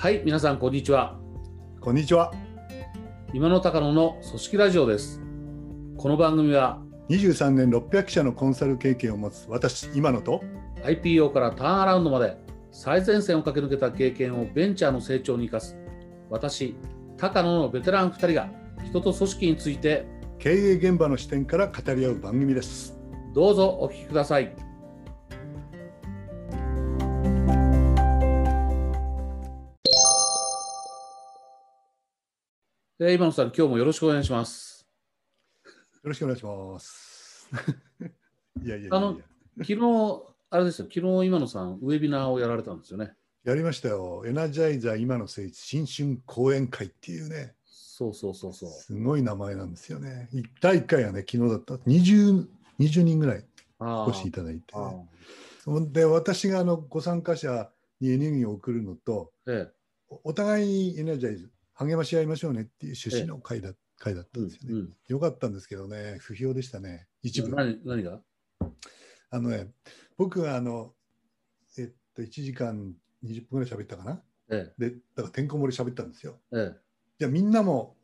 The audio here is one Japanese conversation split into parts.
はい、皆さん、こんにちは。こんにちは。今の高野の組織ラジオです。この番組は23年600社のコンサル経験を持つ私、今野と IPO からターンアラウンドまで最前線を駆け抜けた経験をベンチャーの成長に生かす私、高野のベテラン2人が人と組織について経営現場の視点から語り合う番組です。どうぞお聞きください。えー今野さん、今日もよろしくお願いします。よろしくお願いします。いやいやいやあの昨日、あれですよ、昨日今野さん、ウェビナーをやられたんですよね。やりましたよ。エナジャイザー今の聖地新春講演会っていうね、そうそうそうそう。すごい名前なんですよね。第1回はね、昨日だった。20, 20人ぐらいあお越しいただいてあね、ほんで、私があのご参加者にエネルギーを送るのと、あえおお互いにエナジャイズ、励まし合いましょうねっていう趣旨の会だ,、会だっえうんたんですよね。うんよかったんですけどね、不評でしたね、一部。何何が？あのね、僕があの、えっと、1時間20分ぐらい喋ったかな？えで、だからてんこ盛り喋ったんですよ。ええじゃあみんなも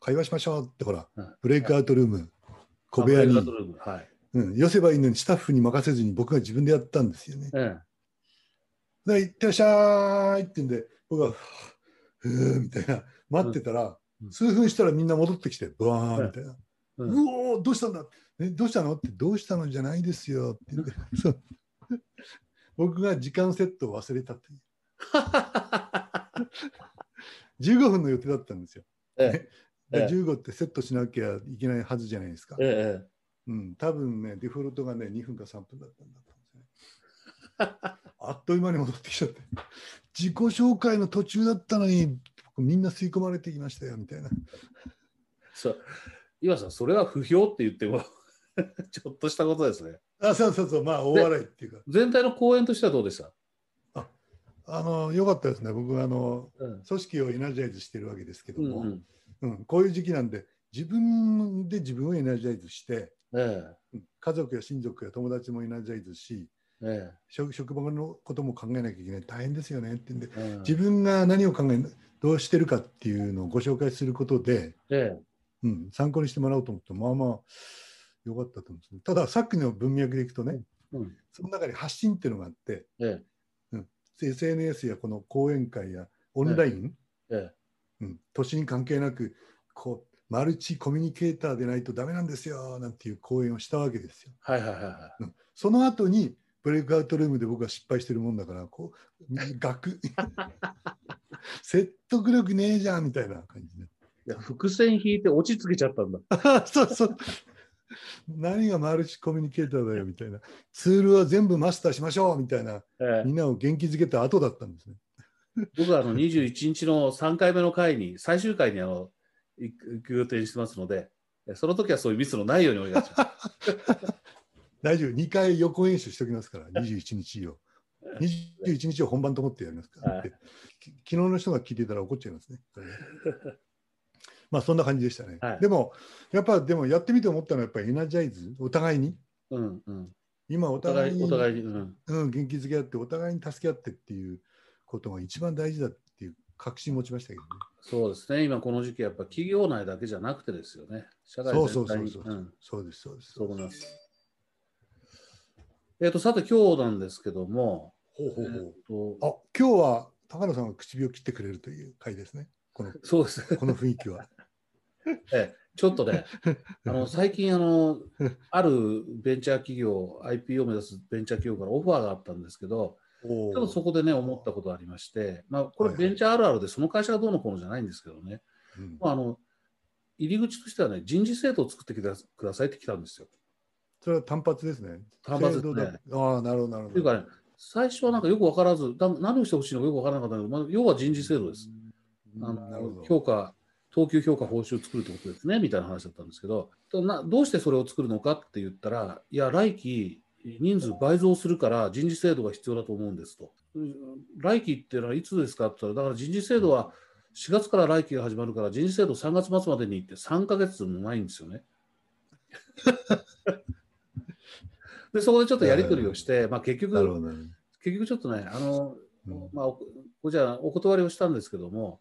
会話しましょうって、ほらうん、ブレイクアウトルーム、え小部屋にはい。うん、寄せばいいのにスタッフに任せずに僕が自分でやったんですよね。えで、いってらっしゃいって言うんで、僕は、ふーみたいな、待ってたら、うん。数分したらみんな戻ってきて、ブワーンみたいな。えううんおーどうしたんだ、えどうしたの？ってどうしたの？じゃないですよって言って そう。僕が時間セットを忘れたという。15分の予定だったんですよ。ええ。でえ15ってセットしなきゃいけないはずじゃないですか。ええうん、多分ね、デフォルトがね、2分か3分だったんだと思うんですよね。あっという間に戻ってきちゃって、自己紹介の途中だったのに、みんな吸い込まれてきましたよみたいな。そう岩さん、それは不評って言っても ちょっとしたことですね。あ、そうそうそう、まあ、大笑いっていうか。全体の講演としてはどうでした、あの、よかったですね。僕はあの、うん組織をエナジャイズしてるわけですけども、うんうんうんこういう時期なんで、自分で自分をエナジャイズして、えうん家族や親族や友達もエナジャイズし、ええ。職職場のことも考えなきゃいけない。大変ですよねってんで、えうん。自分が何を考え、どうしてるかっていうのをご紹介することで、えうん、参考にしてもらおうと思って、まあまあ、よかったと思うんですね。ただ、さっきの文脈でいくとね、えうん。その中に発信っていうのがあって、ええ。SNS やこの講演会やオンライン、えうん、年に関係なくこうマルチコミュニケーターでないとダメなんですよなんていう講演をしたわけですよ。はいはいはいはうん、その後にブレイクアウトルームで僕は失敗してるもんだからこう学 説得力ねえじゃんみたいな感じでい。いや伏線引いて落ち着けちゃったんだ。そうそう何がマルチコミュニケーターだよみたいなツールは全部マスターしましょうみたいなええみんなを元気づけた後だったんですね。僕はあの21日の3回目の回に、最終回にあの行く予定にしてますので、えその時はそういうミスのないようにお願いします。大丈夫、2回予行演習しておきますから、21日を。21日を本番と思ってやりますから、はい昨日の人が聞いてたら怒っちゃいますね。まあそんな感じでしたね。はいでも、やっぱでもやってみて思ったのは、やっぱりエナジャイズ、お互いに、うんうん、今おお互いにお互いに、うん、うん、元気づけ合って、お互いに助け合ってっていうことが一番大事だっていう確信持ちましたけどね。そうですね、今この時期、やっぱ企業内だけじゃなくてですよね、社会そうそう全体に。そうそう、うんそうです、そうです。そう思います。えっ、と、さて今日なんですけども、ほうほうえほう。っとあ今日は高野さんが唇を切ってくれるという回ですね。このそうです。この雰囲気は。ええちょっとね、あの 最近あの、あるベンチャー企業、IPO を目指すベンチャー企業からオファーがあったんですけど、ちちょっとそこでね、思ったことがありまして、まあ、これ、ベンチャーあるあるで、その会社がどうのこうのじゃないんですけどね、うんまあ、あの入り口としてはね、人事制度を作ってくだくださいって来たんですよ。それは単発ですね。単発ですねああ、なるほど、なるほど。というかね、最初はなんかよく分からず、だ何をしてほしいのかよく分からなかったけど、まあ、要は人事制度です。うんあなるほど。の評価、等級評価報酬を作るってことですねみたいな話だったんですけど、などうしてそれを作るのかって言ったら、いや、来期、人数倍増するから人事制度が必要だと思うんですと。うん来期っていうのはいつですかって言ったら、だから人事制度は4月から来期が始まるから、人事制度3月末までに行って3ヶ月もないんですよね。でそこでちょっとやり取りをして、まあ、結局、なるほど、なる結局ちょっとね、あの。まあ、おこれじゃあお断りをしたんですけども、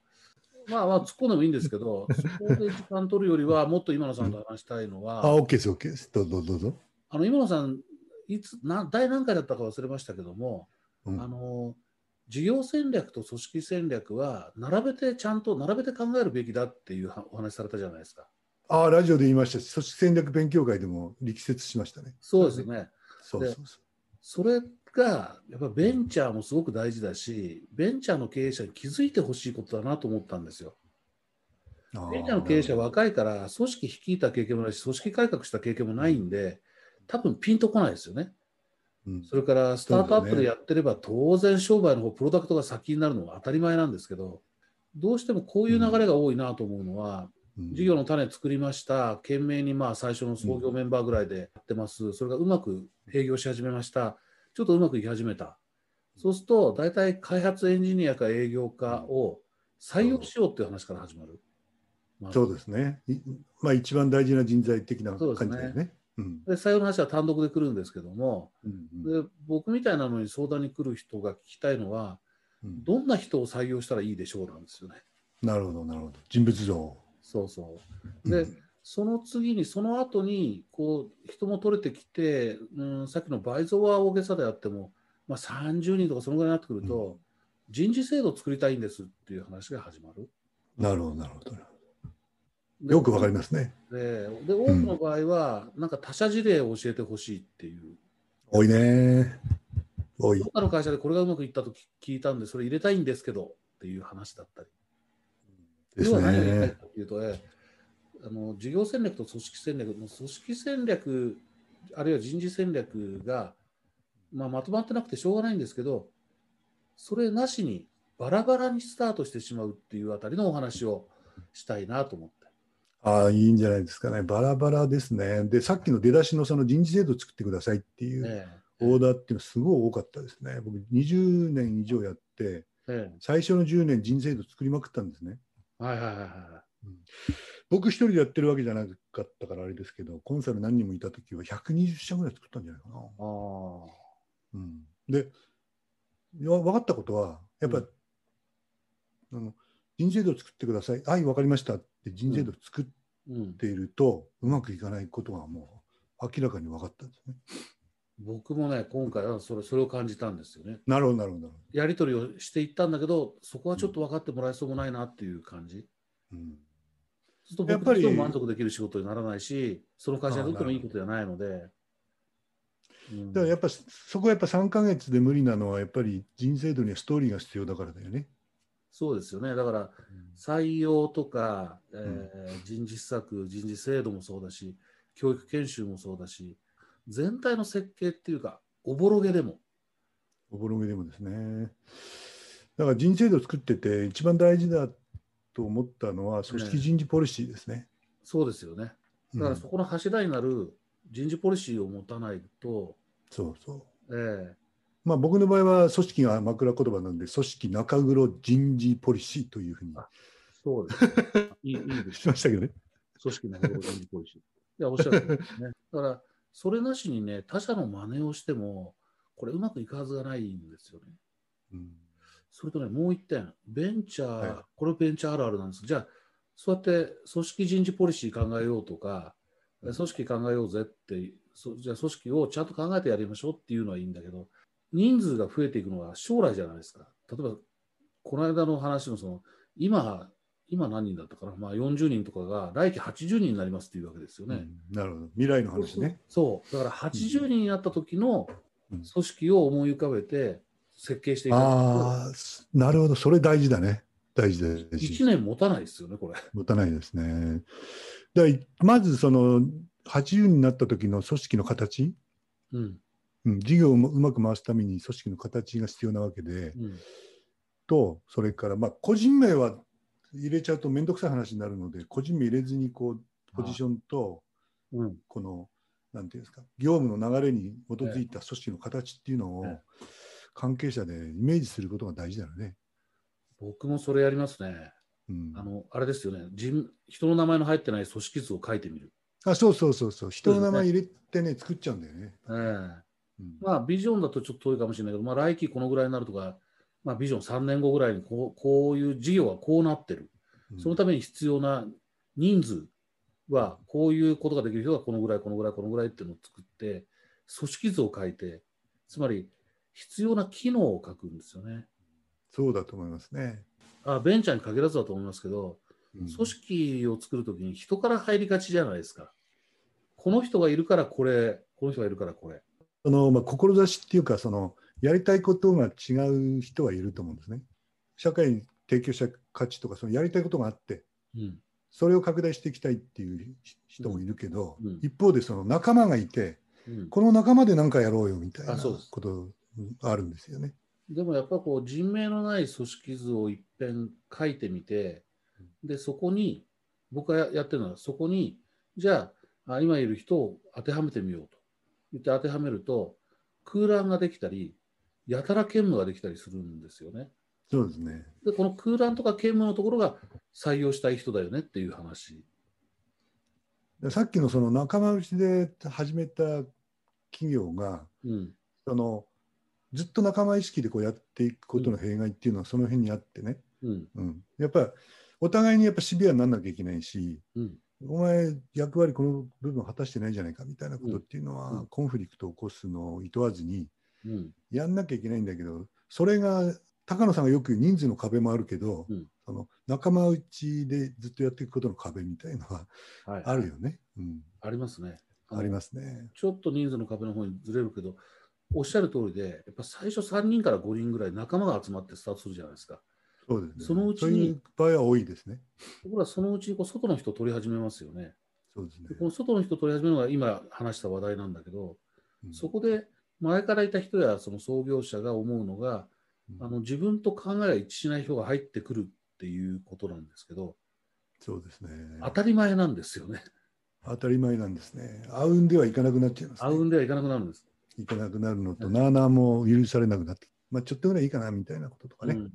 まあまあ突っ込んでもいいんですけど、そこで時間取るよりは、もっと今野さんと話したいのは、あ、OK です、OK です。どうぞどうぞ。あの今野さん、いつな第何回だったか忘れましたけども、うんあの事業戦略と組織戦略は並べてちゃんと並べて考えるべきだっていうはお話されたじゃないですか。あラジオで言いましたし、組織戦略勉強会でも力説しましたね。そうですね。そうそうそそれがやっぱベンチャーもすごく大事だし、ベンチャーの経営者に気づいてほしいことだなと思ったんですよ。ベンチャーの経営者は若いから、組織率いた経験もないし、組織改革した経験もないんで、多分ピンとこないですよね。うんそれからスタートアップでやってれば、当然商売の方、プロダクトが先になるのは当たり前なんですけど、どうしてもこういう流れが多いなと思うのは、うん事業の種作りました、懸命にまあ最初の創業メンバーぐらいでやってます、それがうまく営業し始めました、ちょっとうまくいき始めた。そうすると、大体開発エンジニアか営業かを採用しようっていう話から始まる。まあそうですね。いまあ一番大事な人材的な感じだよね。うんで採用の話は単独で来るんですけども、うんうんで僕みたいなのに相談に来る人が聞きたいのは、うんどんな人を採用したらいいでしょうなんですよね。なるほど、なるほど。人物像。そうそう。で、うんその次に、その後にこう人も取れてきて、うん、さっきの倍増は大げさであっても、まあ、30人とかそのぐらいになってくると、人事制度を作りたいんですっていう話が始まる。なるほど、なるほど。でよくわかりますね。でで多くの場合は、なんか他社事例を教えてほしいっていう、多いね。多いどっ。かの会社でこれがうまくいったと聞いたんで、それ入れたいんですけどっていう話だったり。です要は何を言いたいね。かというと、ええあの事業戦略と組織戦略の組織戦略、あるいは人事戦略が、まあ、まとまってなくてしょうがないんですけど、それなしにバラバラにスタートしてしまうっていうあたりのお話をしたいなと思って。ああ、いいんじゃないですかね。バラバラですね。で、さっきの出だしのその人事制度を作ってくださいっていうえオーダーっていうのはすごい多かったですね。僕20年以上やって、ええ最初の10年人事制度作りまくったんですね。えはいはいはいは僕一人でやってるわけじゃなかったからあれですけど、コンサル何人もいた時は120社ぐらい作ったんじゃないかな。い。あうん、で分かったことはやっぱ、うんあの人事制度を作ってくださいはい分かりましたって人事制度を作っ。ていると、うまくいかないことがもう明らかに分かったんですね。僕もね、今回はそれそれを感じたんですよね。なるほどなるほどなるほやり取りをしていったんだけど、そこはちょっと分かってもらえそうもないなっていう感じ。ど。うんそうすると満足できる仕事にならないし、その会社にとってもいいことじゃないので。うんだからやっぱそこはやっぱ3ヶ月で無理なのはやっぱり人事制度にはストーリーが必要だからだよね。そうですよね。だから採用とか、えー人事施策、人事制度もそうだし、教育研修もそうだし、全体の設計っていうか、おぼろげでも。おぼろげでもですね。だから人事制度を作ってて一番大事だと思ったのは組織人事ポリシーですね。そうですよね。だからそうんこの柱になる人事ポリシーを持たないと、そうそう。えまあ、僕の場合は組織が枕言葉なんで、組織中黒人事ポリシーというふうにそうです、ね。いいいいですしましたけどね。組織の人事ポリシー。いや、おっしゃる通りですね。だから、それなしにね、他社の真似をしても、これうまくいくはずがないんですよね。うんそれとね、もう一点、ベンチャー、はいこれベンチャーあるあるなんです。じゃあ、そうやって組織人事ポリシー考えようとか、うん組織考えようぜって、そじゃあ組織をちゃんと考えてやりましょうっていうのはいいんだけど、人数が増えていくのは将来じゃないですか。例えば、この間の話のその、今、今何人だったかな、まあ、40人とかが来期80人になりますっていうわけですよね。うんなるほど。未来の話ね。そう、だから80人になった時のうん組織を思い浮かべて設計していかないああ、なるほど。それ大事だね。大事大と、1事。年持たないですよね、これ。持たないですね。だまずその80になった時の組織の形、うん。うん、事業をうまく回すために組織の形が必要なわけで、うん。と、それから、まあ、個人名は入れちゃうと面倒くさい話になるので、個人名入れずに、こう、ポジションと、うん。この、なんていうんですか、業務の流れに基づいた組織の形っていうのをええ、関係者でイメージすることが大事だよね。僕もそれやりますね。うん、あの、あれですよね。人人の名前の入ってない組織図を書いてみる。あそうそうそうそう、人の名前入れてね、作っちゃうんだよね。ええうんまあ、ビジョンだとちょっと遠いかもしれないけど、まあ、来期このぐらいになるとか、まあ、ビジョン3年後ぐらいにこうこういう事業はこうなってる、そのために必要な人数はこういうことができる人がこのぐらい、このぐらい、このぐらいっていうのを作って、組織図を書いて、つまり必要な機能を書くんですよね。そうだと思いますね。あベンチャーに限らずだと思いますけど、うん組織を作るときに人から入りがちじゃないですか。この人がいるからこれ、この人がいるからこれ。そのまあ、志っていうかそのやりたいことが違う人はいると思うんですね。社会に提供した価値とかそのやりたいことがあってうん。それを拡大していきたいっていう人もいるけど、うんうん一方でその仲間がいてうん、この仲間で何かやろうよみたいなことがあるんですよね。でもやっぱこう人命のない組織図を一遍書いてみて、で、そこに、僕がややってるのは、そこに、じゃあ、あ今いる人を当てはめてみようと言って当てはめると、空欄ができたり、やたら兼務ができたりするんですよね。そうですね。で、この空欄とか兼務のところが採用したい人だよねっていう話。でさっきのその仲間内で始めた企業がうん。そのずっと仲間意識でこうやっていくことの弊害っていうのはその辺にあってね、うん。うん、やっぱお互いにやっぱシビアにならなきゃいけないしうん。お前役割この部分果たしてないじゃないかみたいなことっていうのは、うんコンフリクトを起こすのを厭わずにうん。やんなきゃいけないんだけどそれが高野さんがよく人数の壁もあるけど、うんその仲間内でずっとやっていくことの壁みたいのははい。あるよね。うん、ありますね。ありますね。ちょっと人数の壁の方にずれるけど、おっしゃる通りで、やっぱ最初3人から5人ぐらい仲間が集まってスタートするじゃないですか。そうですね。そのうちに場合は多いですね。ところがそのうちにこう外の人を取り始めますよね。そうですねで。この外の人を取り始めるのが今話した話題なんだけど、うんそこで前からいた人やその創業者が思うのが、うんあの自分と考えが一致しない人が入ってくるっていうことなんですけど、そうですね。当たり前なんですよね。当たり前なんですね。あうんではいかなくなっちゃいます、ね。あうんではいかなくなるんです。いかなくなるのと、うんなあなあも許されなくなって、まあ、ちょっとぐらいいいかなみたいなこととかね。うん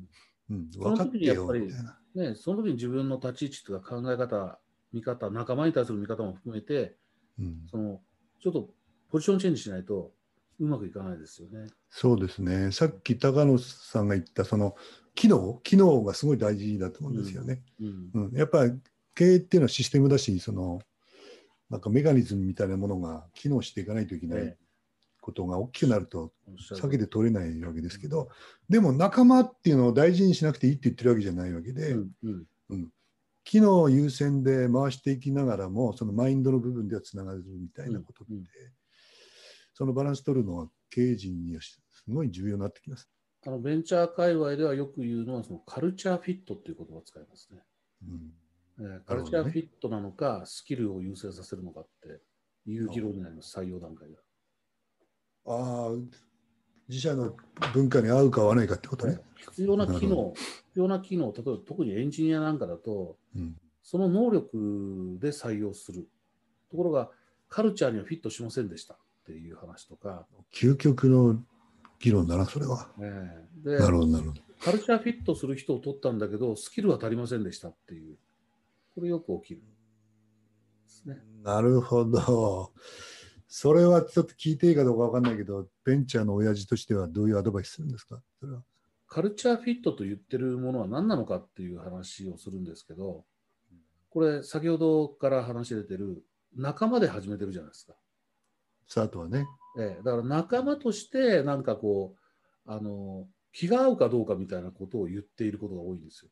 うん分かってよ時にやっぱりみたいな。ね、その時に自分の立ち位置とか考え方、見方、仲間に対する見方も含めて、うん、そのちょっとポジションチェンジしないとうまくいかないですよね。そうですね。さっき高野さんが言った、その機能、機能がすごい大事だと思うんですよね。うん。うん。やっぱり経営っていうのはシステムだし、そのなんかメカニズムみたいなものが機能していかないといけないえことが大きくなると避けて取れないわけですけど、でも仲間っていうのを大事にしなくていいって言ってるわけじゃないわけで、うんうん。機能優先で回していきながらも、そのマインドの部分ではつながるみたいなことって、うんうんそのバランス取るのは経営陣にはすごい重要になってきます。あのベンチャー界隈ではよく言うのはそのカルチャーフィットっていう言葉を使いますね。うんえーカルチャーフィットなのか、スキルを優先させるのかっていう議論になります、採用段階では。ああ、自社の文化に合うか合わないかってことね。必要な機能、必要な機能、例えば特にエンジニアなんかだと、うんその能力で採用する。ところが、カルチャーにはフィットしませんでしたっていう話とか、究極の議論だな、それは。ええでなるほど、なるほど。カルチャーフィットする人を取ったんだけど、スキルは足りませんでしたっていう、これよく起きる。ね。なるほど。それはちょっと聞いていいかどうかわかんないけど、ベンチャーの親父としてはどういうアドバイスするんですか？それは。カルチャーフィットと言ってるものは何なのかっていう話をするんですけど、これ、先ほどから話出てる仲間で始めてるじゃないですか。スタートはね。ええ、だから仲間として、なんかこう、あの、気が合うかどうかみたいなことを言っていることが多いんですよ。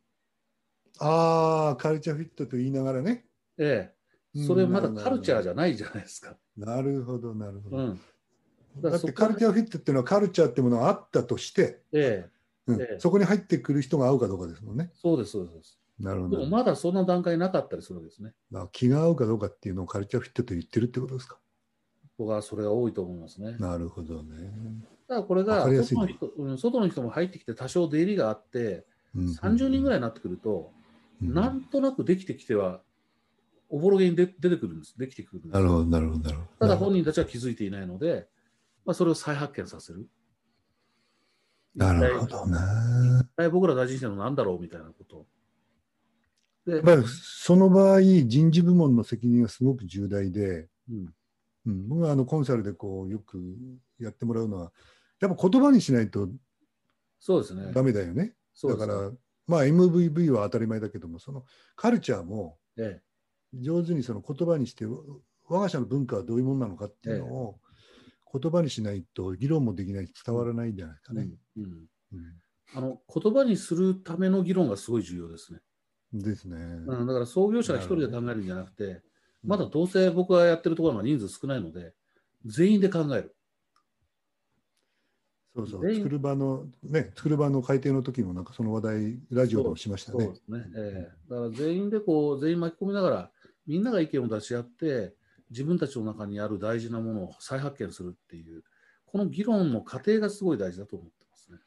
ああ、カルチャーフィットと言いながらね。ええ、うんそれまだカルチャーじゃないじゃないですか。なるほど、なるほど。うん。だってカルチャーフィットっていうのはカルチャーっていうものがあったとして、ええ、うんええそこに入ってくる人が合うかどうかですもんね。そうです、そうです。なるほど。でもまだそんな段階なかったりするわけですね。気が合うかどうかっていうのをカルチャーフィットと言ってるってことですか。僕はそれが多いと思いますね。なるほどね。ただこれわがかりやすいね外の人、うん、外の人も入ってきて多少出入りがあって、うん30人ぐらいになってくると、うんなんとなくできてきては、おぼろげに出出てくるんです。できてくるんです。なるほど、なるほど、なるほど。ただ本人たちは気づいていないので、まあ、それを再発見させる。なるほどね。一体僕ら大事にしてるのは何だろうみたいなこと。でその場合、人事部門の責任がすごく重大で、うんうん、僕はあのコンサルでこうよくやってもらうのは、やっぱ言葉にしないとそうですね。ダメだよね。だから、まあ MVV は当たり前だけども、そのカルチャーもえ上手にその言葉にして、我が社の文化はどういうものなのかっていうのを言葉にしないと議論もできない、伝わらないんじゃないですかえね。うんうんうんあの言葉にするための議論がすごい重要ですね。ですね。うん、だから創業者が一人で考えるんじゃなくて、まだどうせ僕がやってるところが人数少ないので、全員で考える。そうそう。作る場の、ね、作る場の改定の時もなんかその話題、ラジオでもしましたねそうで。すね。ええだから全員でこう、全員巻き込みながら、みんなが意見を出し合って、自分たちの中にある大事なものを再発見するっていう、この議論の過程がすごい大事だと思ってますね。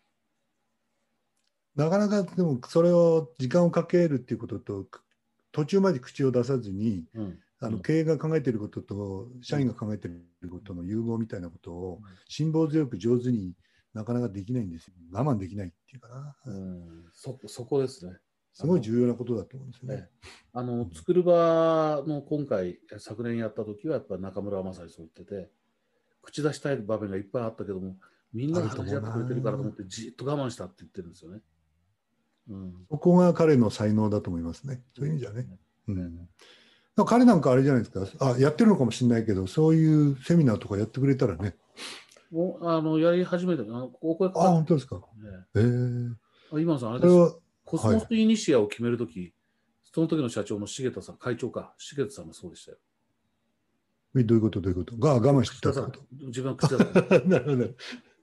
なかなかでもそれを時間をかけるっていうことと、途中まで口を出さずに、うん。あのうん経営が考えていることと社員が考えていることの融合みたいなことを辛抱強く上手になかなかできないんですよ。我慢できないっていうかな。うん、そそこですね。すごい重要なことだと思うんですよえね。あの作る場の今回、昨年やった時は、やっぱ中村はまさにそう言ってて、口出したい場面がいっぱいあったけども、みんなが話し合ってくれてるからと思って、じっと我慢したって言ってるんですよね。うん、そこが彼の才能だと思いますね。そういう意味じゃね。うねん、彼なんかあれじゃないですか。あ、やってるのかもしれないけど、そういうセミナーとかやってくれたらね。もうあのやり始めて、あのお声かあ、かっ本当ですか。て、え。ー、あ今野さん、あれですコスモスイニシアを決めるとき、その時の社長の重田さん、会長か、重田さんもそうでしたよ。えどういうこと？どういうこと？が我慢してたってこ自分は口出さ なる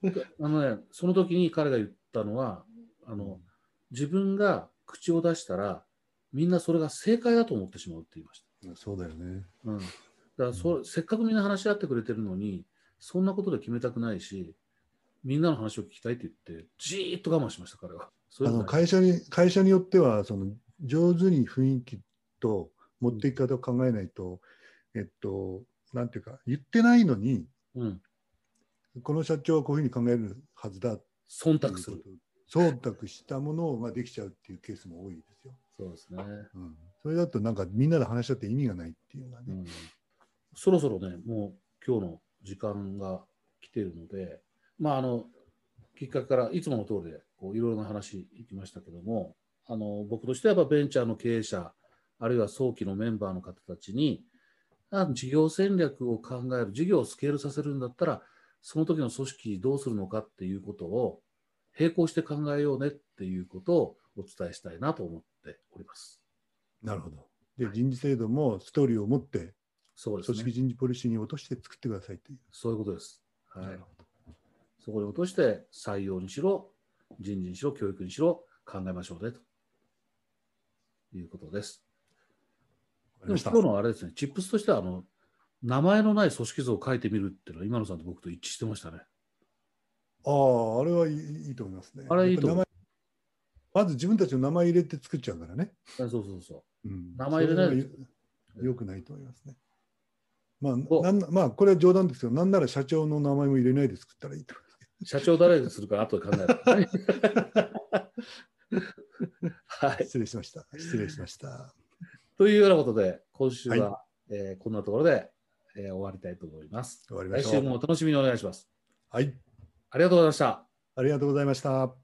ほど。あのね、その時に彼が言ったのは、あの自分が口を出したら、みんなそれが正解だと思ってしまうって言いましそうだよね。た。うん、だからそ、せっかくみんな話し合ってくれてるのに、そんなことで決めたくないし、みんなの話を聞きたいって言って、じーっと我慢しました、彼は。そあの会社に会社によってはその上手に雰囲気と持っていき方を考えないと、えっと、なんていうか、言ってないのに、うん、この社長はこういうふうに考えるはずだ忖度する。忖度したものができちゃうっていうケースも多いですよ。そうですね。うん、それだとなんかみんなで話し合って意味がないっていうのはね。うん、そろそろね、もう今日の時間が来ているので、まあ、あのきっかけからいつもの通りでこういろいろな話いきましたけども、あの僕としてはやっぱベンチャーの経営者、あるいは早期のメンバーの方たちに、あ事業戦略を考える、事業をスケールさせるんだったら、その時の組織どうするのかっていうことを並行して考えようねっていうことをお伝えしたいなと思っております。なるほど。で、人事制度もストーリーを持って、そうですね組織。人事ポリシーに落として作ってくださいという。そういうことです。はいそこに落として採用にしろ、人事にしろ、教育にしろ考えましょうねということです。でも今日のあれですね、チップスとしてはあの名前のない組織図を書いてみるっていうのは今野さんと僕と一致してましたね。ああ、あれはいいいいと思いますね。あれいいと思うやっぱり名前まず自分たちの名前入れて作っちゃうからね。あそうそうそうん名前入れないよよくないと思いますね。まおあ、なんまあ、これは冗談ですけど、なんなら社長の名前も入れないで作ったらいいと思います。う。社長誰にするか後で考える。はい。失礼しました。失礼しました。というようなことで、今週は、はえーこんなところで、えー終わりたいと思います。終わりましょう。来週もお楽しみにお願いします。はい。ありがとうございました。ありがとうございました。